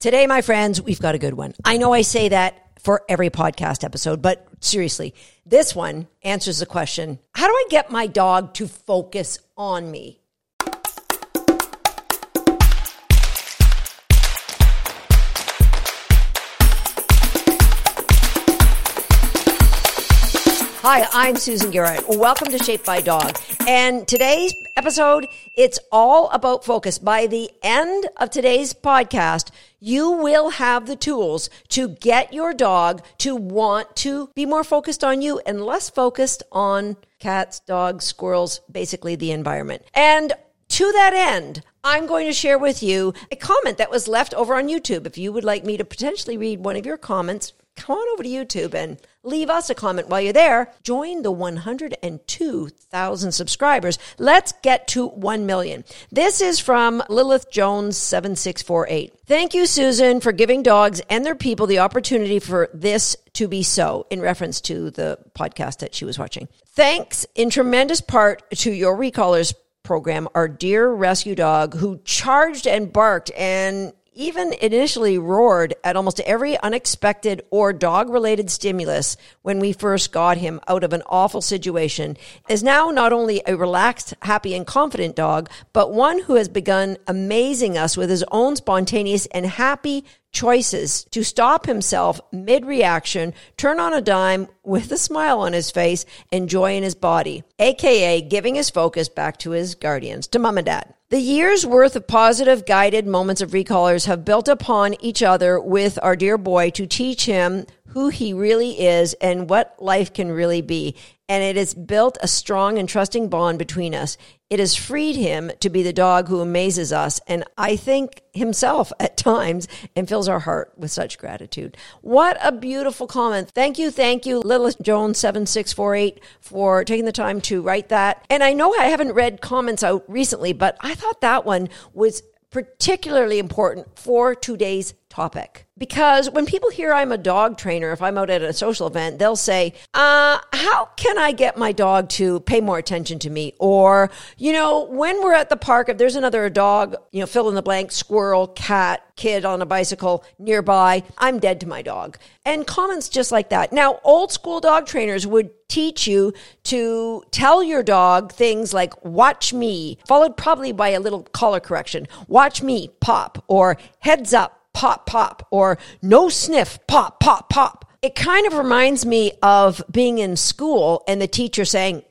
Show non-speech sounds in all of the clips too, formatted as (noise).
Today, my friends, we've got a good one. I know I say that for every podcast episode, but seriously, this one answers the question how do I get my dog to focus on me? Hi, I'm Susan Garrett. Welcome to Shaped by Dog. And today's episode, it's all about focus. By the end of today's podcast, you will have the tools to get your dog to want to be more focused on you and less focused on cats, dogs, squirrels, basically the environment. And to that end, I'm going to share with you a comment that was left over on YouTube. If you would like me to potentially read one of your comments, come on over to YouTube and leave us a comment while you're there. Join the 102,000 subscribers. Let's get to 1 million. This is from Lilith Jones 7648. Thank you, Susan, for giving dogs and their people the opportunity for this to be so, in reference to the podcast that she was watching. Thanks in tremendous part to your recallers program, our dear rescue dog who charged and barked and even initially roared at almost every unexpected or dog related stimulus when we first got him out of an awful situation, is now not only a relaxed, happy, and confident dog, but one who has begun amazing us with his own spontaneous and happy choices to stop himself mid reaction, turn on a dime with a smile on his face and joy in his body, aka giving his focus back to his guardians, to mom and dad. The year's worth of positive guided moments of recallers have built upon each other with our dear boy to teach him who he really is and what life can really be. And it has built a strong and trusting bond between us. It has freed him to be the dog who amazes us and I think himself at times and fills our heart with such gratitude. What a beautiful comment. Thank you, thank you, Lilith Jones 7648 for taking the time to write that. And I know I haven't read comments out recently, but I thought that one was particularly important for today's topic. Because when people hear I'm a dog trainer, if I'm out at a social event, they'll say, uh, how can I get my dog to pay more attention to me? Or, you know, when we're at the park, if there's another dog, you know, fill in the blank, squirrel, cat, kid on a bicycle nearby, I'm dead to my dog. And comments just like that. Now, old school dog trainers would teach you to tell your dog things like, watch me, followed probably by a little collar correction, watch me, pop, or heads up, pop, pop, or no sniff, pop, pop, pop. It kind of reminds me of being in school and the teacher saying,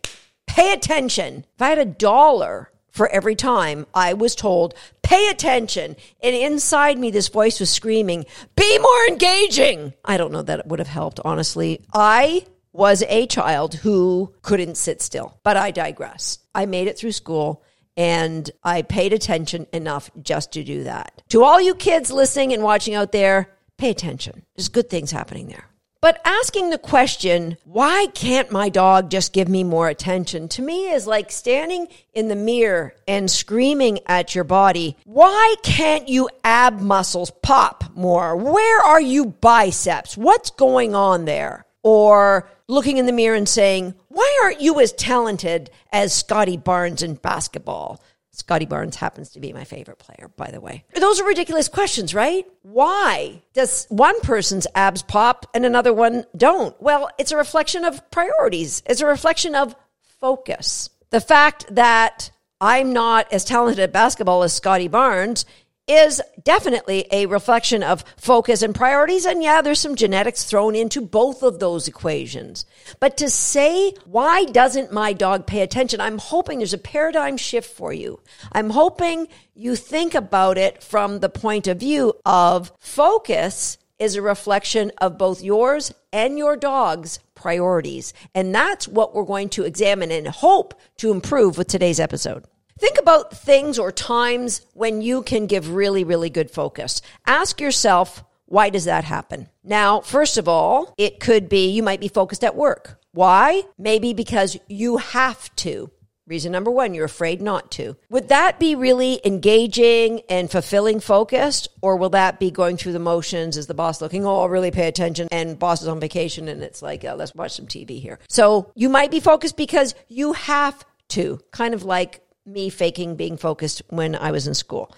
pay attention. If I had a dollar for every time I was told, pay attention. And inside me, this voice was screaming, be more engaging. I don't know that it would have helped, honestly. I was a child who couldn't sit still, but I digress. I made it through school and I paid attention enough just to do that. To all you kids listening and watching out there, pay attention. There's good things happening there. But asking the question, why can't my dog just give me more attention? To me is like standing in the mirror and screaming at your body, why can't you ab muscles pop more? Where are you biceps? What's going on there? Or looking in the mirror and saying, why aren't you as talented as Scottie Barnes in basketball? Scottie Barnes happens to be my favorite player, by the way. Those are ridiculous questions, right? Why does one person's abs pop and another one don't? Well, it's a reflection of priorities. It's a reflection of focus. The fact that I'm not as talented at basketball as Scottie Barnes is definitely a reflection of focus and priorities. And yeah, there's some genetics thrown into both of those equations. But to say, why doesn't my dog pay attention? I'm hoping there's a paradigm shift for you. I'm hoping you think about it from the point of view of focus is a reflection of both yours and your dog's priorities. And that's what we're going to examine and hope to improve with today's episode. Think about things or times when you can give really, really good focus. Ask yourself, why does that happen? Now, first of all, it could be you might be focused at work. Why? Maybe because you have to. Reason number one, you're afraid not to. Would that be really engaging and fulfilling focused? Or will that be going through the motions Is the boss looking, oh, I'll really pay attention and boss is on vacation and it's like, uh, let's watch some TV here. So you might be focused because you have to, kind of like me faking being focused when I was in school.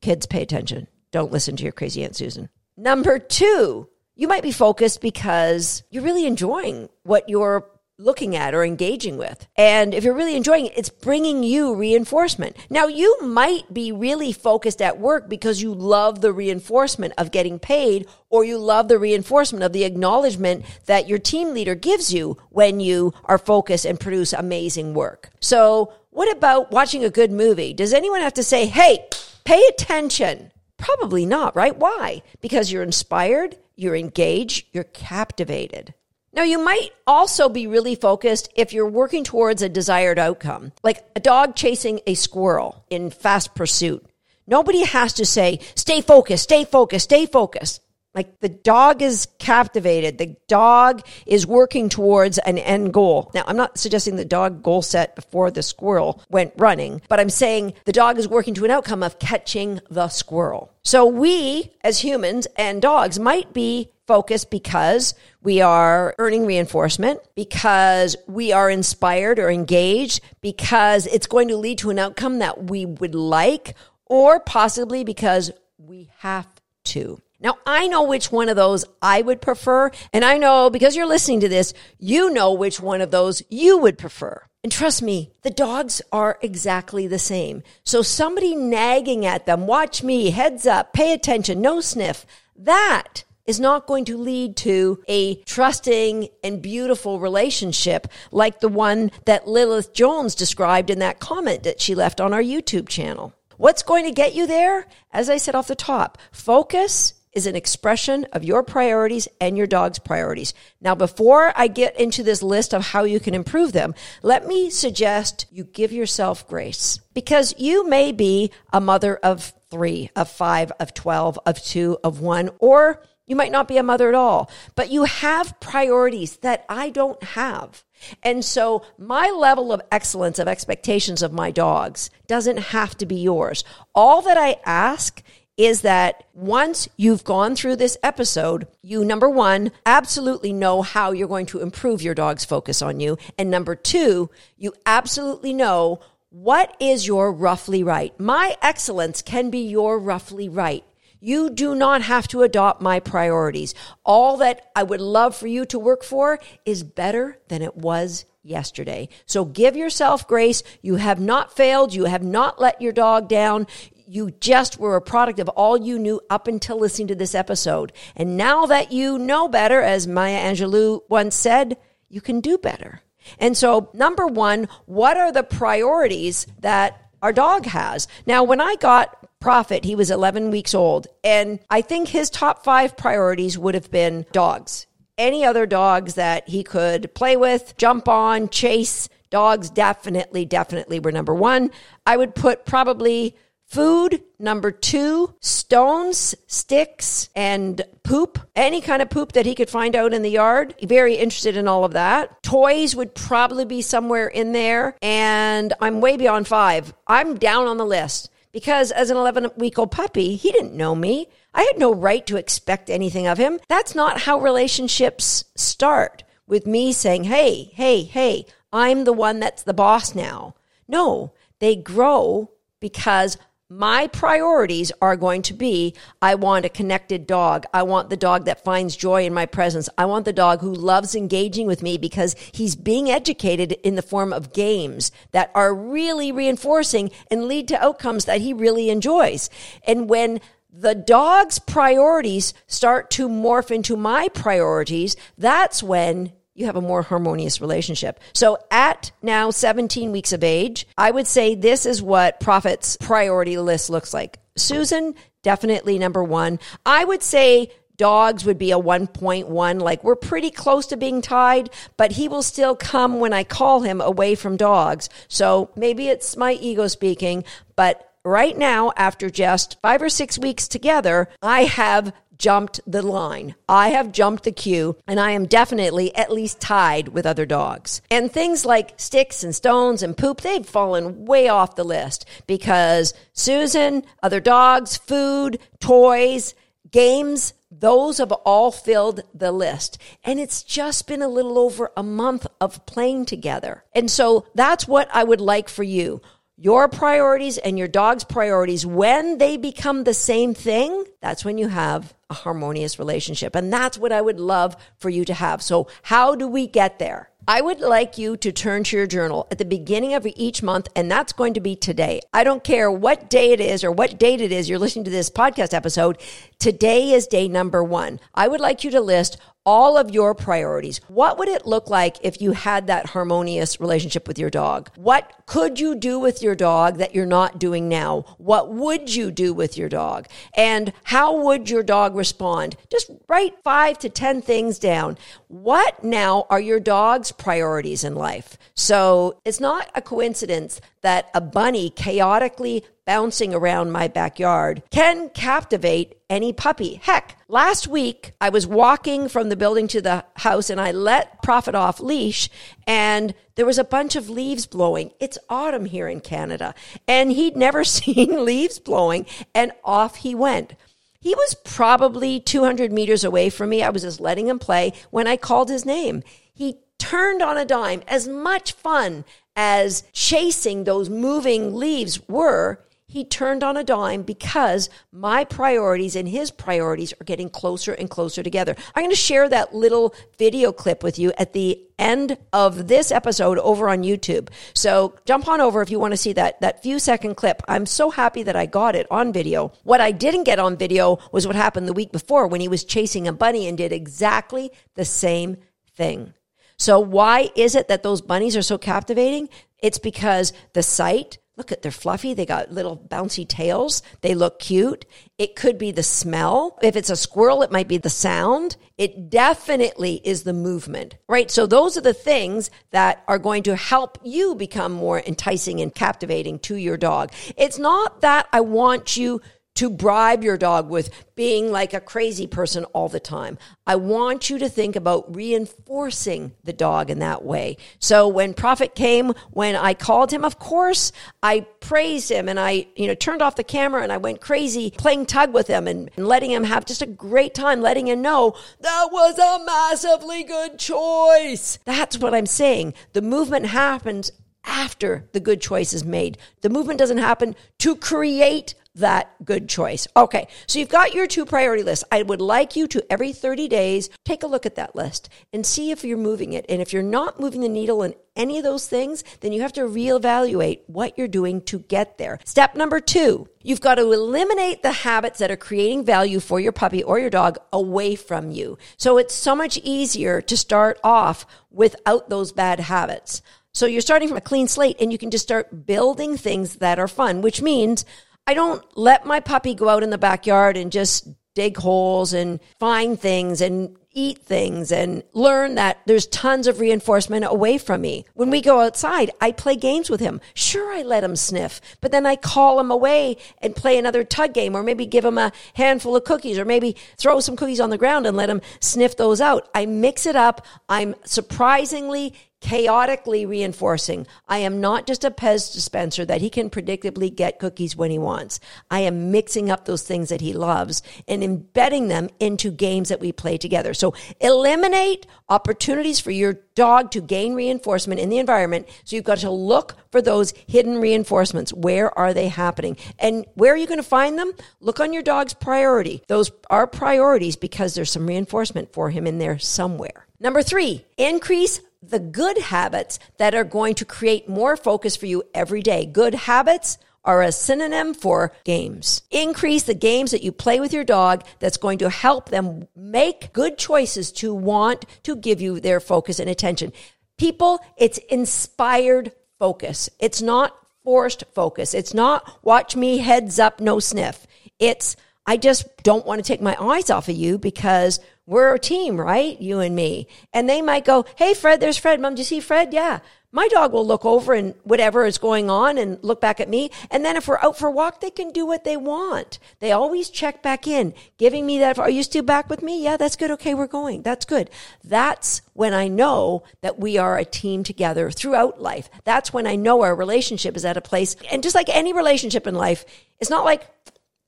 Kids, pay attention. don't listen to your crazy Aunt Susan. Number two, you might be focused because you're really enjoying what you're looking at or engaging with. And if you're really enjoying it, it's bringing you reinforcement. Now, you might be really focused at work because you love the reinforcement of getting paid or you love the reinforcement of the acknowledgement that your team leader gives you when you are focused and produce amazing work. So, what about watching a good movie? Does anyone have to say, hey, pay attention? Probably not, right? Why? Because you're inspired, you're engaged, you're captivated. Now, you might also be really focused if you're working towards a desired outcome, like a dog chasing a squirrel in fast pursuit. Nobody has to say, stay focused, stay focused, stay focused. Like the dog is captivated. The dog is working towards an end goal. Now, I'm not suggesting the dog goal set before the squirrel went running, but I'm saying the dog is working to an outcome of catching the squirrel. So we as humans and dogs might be focused because we are earning reinforcement, because we are inspired or engaged, because it's going to lead to an outcome that we would like, or possibly because we have to. Now, I know which one of those I would prefer, and I know because you're listening to this, you know which one of those you would prefer. And trust me, the dogs are exactly the same. So somebody nagging at them, watch me, heads up, pay attention, no sniff, that is not going to lead to a trusting and beautiful relationship like the one that Lilith Jones described in that comment that she left on our YouTube channel. What's going to get you there? As I said off the top, focus is an expression of your priorities and your dog's priorities. Now, before I get into this list of how you can improve them, let me suggest you give yourself grace because you may be a mother of three, of five, of 12, of two, of one, or you might not be a mother at all, but you have priorities that I don't have. And so my level of excellence of expectations of my dogs doesn't have to be yours. All that I ask is that once you've gone through this episode, you number one, absolutely know how you're going to improve your dog's focus on you. And number two, you absolutely know what is your roughly right. My excellence can be your roughly right. You do not have to adopt my priorities. All that I would love for you to work for is better than it was yesterday. So give yourself grace. You have not failed. You have not let your dog down you just were a product of all you knew up until listening to this episode. And now that you know better, as Maya Angelou once said, you can do better. And so, number one, what are the priorities that our dog has? Now, when I got Prophet, he was 11 weeks old, and I think his top five priorities would have been dogs. Any other dogs that he could play with, jump on, chase, dogs definitely, definitely were number one. I would put probably Food, number two, stones, sticks, and poop. Any kind of poop that he could find out in the yard. Very interested in all of that. Toys would probably be somewhere in there. And I'm way beyond five. I'm down on the list because as an 11 week old puppy, he didn't know me. I had no right to expect anything of him. That's not how relationships start with me saying, hey, hey, hey, I'm the one that's the boss now. No, they grow because my priorities are going to be I want a connected dog. I want the dog that finds joy in my presence. I want the dog who loves engaging with me because he's being educated in the form of games that are really reinforcing and lead to outcomes that he really enjoys. And when the dog's priorities start to morph into my priorities, that's when you have a more harmonious relationship. So at now 17 weeks of age, I would say this is what Prophet's priority list looks like. Susan, definitely number one. I would say dogs would be a 1.1. Like we're pretty close to being tied, but he will still come when I call him away from dogs. So maybe it's my ego speaking, but right now, after just five or six weeks together, I have jumped the line. I have jumped the queue and I am definitely at least tied with other dogs. And things like sticks and stones and poop, they've fallen way off the list because Susan, other dogs, food, toys, games, those have all filled the list. And it's just been a little over a month of playing together. And so that's what I would like for you. Your priorities and your dog's priorities, when they become the same thing, that's when you have a harmonious relationship. And that's what I would love for you to have. So how do we get there? I would like you to turn to your journal at the beginning of each month, and that's going to be today. I don't care what day it is or what date it is you're listening to this podcast episode. Today is day number one. I would like you to list all of your priorities. What would it look like if you had that harmonious relationship with your dog? What could you do with your dog that you're not doing now? What would you do with your dog? And how would your dog respond? Just write five to 10 things down. What now are your dog's priorities in life? So it's not a coincidence that a bunny chaotically bouncing around my backyard can captivate any puppy. Heck, last week I was walking from the building to the house and I let Prophet off leash and there was a bunch of leaves blowing. It's autumn here in Canada and he'd never (laughs) seen leaves blowing and off he went. He was probably 200 meters away from me. I was just letting him play when I called his name. He turned on a dime. As much fun as chasing those moving leaves were, he turned on a dime because my priorities and his priorities are getting closer and closer together. I'm going to share that little video clip with you at the end of this episode over on YouTube. So jump on over if you want to see that, that few second clip. I'm so happy that I got it on video. What I didn't get on video was what happened the week before when he was chasing a bunny and did exactly the same thing. So why is it that those bunnies are so captivating? It's because the sight, Look at they're fluffy. They got little bouncy tails. They look cute. It could be the smell. If it's a squirrel, it might be the sound. It definitely is the movement, right? So those are the things that are going to help you become more enticing and captivating to your dog. It's not that I want you to bribe your dog with being like a crazy person all the time. I want you to think about reinforcing the dog in that way. So when Prophet came, when I called him, of course, I praised him and I, you know, turned off the camera and I went crazy playing tug with him and, and letting him have just a great time, letting him know that was a massively good choice. That's what I'm saying. The movement happens after the good choice is made. The movement doesn't happen to create that good choice. Okay, so you've got your two priority lists. I would like you to every 30 days take a look at that list and see if you're moving it. And if you're not moving the needle in any of those things, then you have to reevaluate what you're doing to get there. Step number two, you've got to eliminate the habits that are creating value for your puppy or your dog away from you. So it's so much easier to start off without those bad habits. So you're starting from a clean slate and you can just start building things that are fun, which means I don't let my puppy go out in the backyard and just dig holes and find things and eat things and learn that there's tons of reinforcement away from me. When we go outside, I play games with him. Sure, I let him sniff, but then I call him away and play another tug game or maybe give him a handful of cookies or maybe throw some cookies on the ground and let him sniff those out. I mix it up. I'm surprisingly chaotically reinforcing. I am not just a Pez dispenser that he can predictably get cookies when he wants. I am mixing up those things that he loves and embedding them into games that we play together. So eliminate opportunities for your dog to gain reinforcement in the environment. So you've got to look for those hidden reinforcements. Where are they happening? And where are you going to find them? Look on your dog's priority. Those are priorities because there's some reinforcement for him in there somewhere. Number three, increase the good habits that are going to create more focus for you every day. Good habits are a synonym for games. Increase the games that you play with your dog that's going to help them make good choices to want to give you their focus and attention. People, it's inspired focus. It's not forced focus. It's not watch me heads up, no sniff. It's I just don't want to take my eyes off of you because we're a team, right? You and me. And they might go, Hey, Fred, there's Fred. Mom, do you see Fred? Yeah. My dog will look over and whatever is going on and look back at me. And then if we're out for a walk, they can do what they want. They always check back in, giving me that. Are you still back with me? Yeah, that's good. Okay, we're going. That's good. That's when I know that we are a team together throughout life. That's when I know our relationship is at a place. And just like any relationship in life, it's not like,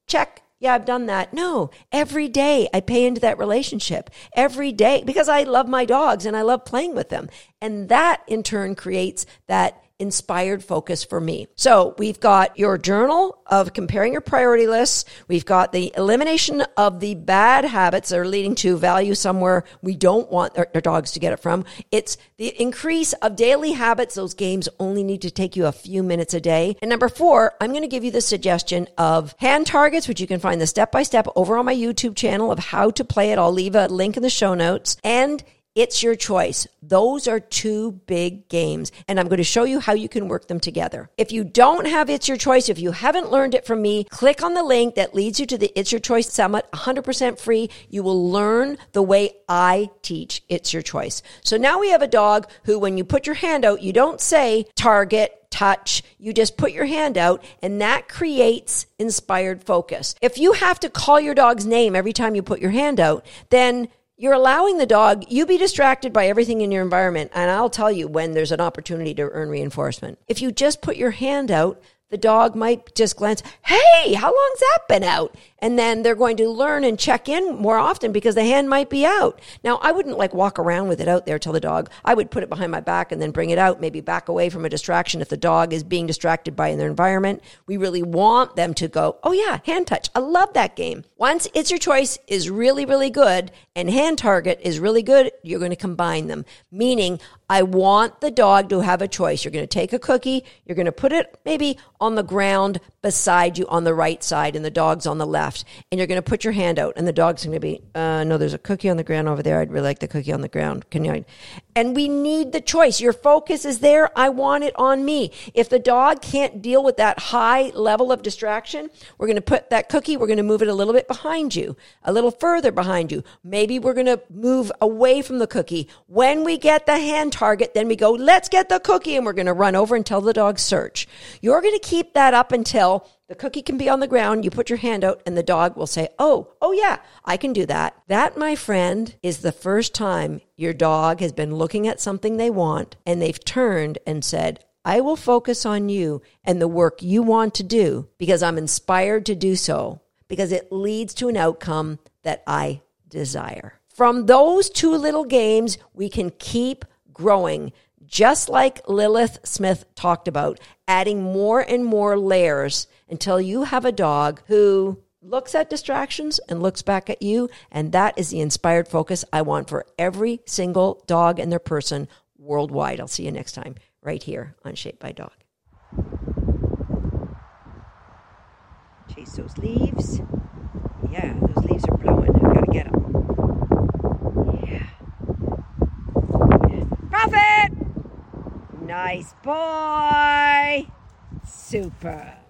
check, yeah, I've done that. No, every day I pay into that relationship every day because I love my dogs and I love playing with them. And that in turn creates that inspired focus for me. So we've got your journal of comparing your priority lists. We've got the elimination of the bad habits that are leading to value somewhere we don't want our, our dogs to get it from. It's the increase of daily habits. Those games only need to take you a few minutes a day. And number four, I'm going to give you the suggestion of hand targets, which you can find the step by step over on my YouTube channel of how to play it. I'll leave a link in the show notes. And it's your choice. Those are two big games, and I'm going to show you how you can work them together. If you don't have It's Your Choice, if you haven't learned it from me, click on the link that leads you to the It's Your Choice Summit, 100% free. You will learn the way I teach It's Your Choice. So now we have a dog who, when you put your hand out, you don't say target, touch. You just put your hand out and that creates inspired focus. If you have to call your dog's name every time you put your hand out, then you're allowing the dog, you be distracted by everything in your environment. And I'll tell you when there's an opportunity to earn reinforcement. If you just put your hand out, the dog might just glance, Hey, how long's that been out? And then they're going to learn and check in more often because the hand might be out. Now, I wouldn't like walk around with it out there till the dog, I would put it behind my back and then bring it out, maybe back away from a distraction if the dog is being distracted by their environment. We really want them to go, Oh yeah, hand touch. I love that game. Once it's your choice is really, really good and hand target is really good, you're going to combine them. Meaning, I want the dog to have a choice. You're going to take a cookie, you're going to put it maybe on the ground beside you on the right side, and the dog's on the left. And you're going to put your hand out, and the dog's going to be, uh, no, there's a cookie on the ground over there. I'd really like the cookie on the ground. Can you? And we need the choice. Your focus is there. I want it on me. If the dog can't deal with that high level of distraction, we're going to put that cookie, we're going to move it a little bit behind you, a little further behind you. Maybe we're going to move away from the cookie. When we get the hand target, then we go, let's get the cookie, and we're going to run over and tell the dog search. You're going to keep that up until the cookie can be on the ground. You put your hand out, and the dog will say, Oh, oh, yeah, I can do that. That, my friend, is the first time your dog has been looking at something they want and they've turned and said, I will focus on you and the work you want to do because I'm inspired to do so because it leads to an outcome that I desire. From those two little games, we can keep growing just like Lilith Smith talked about, adding more and more layers until you have a dog who looks at distractions and looks back at you. And that is the inspired focus I want for every single dog and their person worldwide. I'll see you next time right here on Shaped by Dog. Chase those leaves. Yeah, those leaves are blowing. I gotta get them. Yeah. Prophet! Nice boy! Super.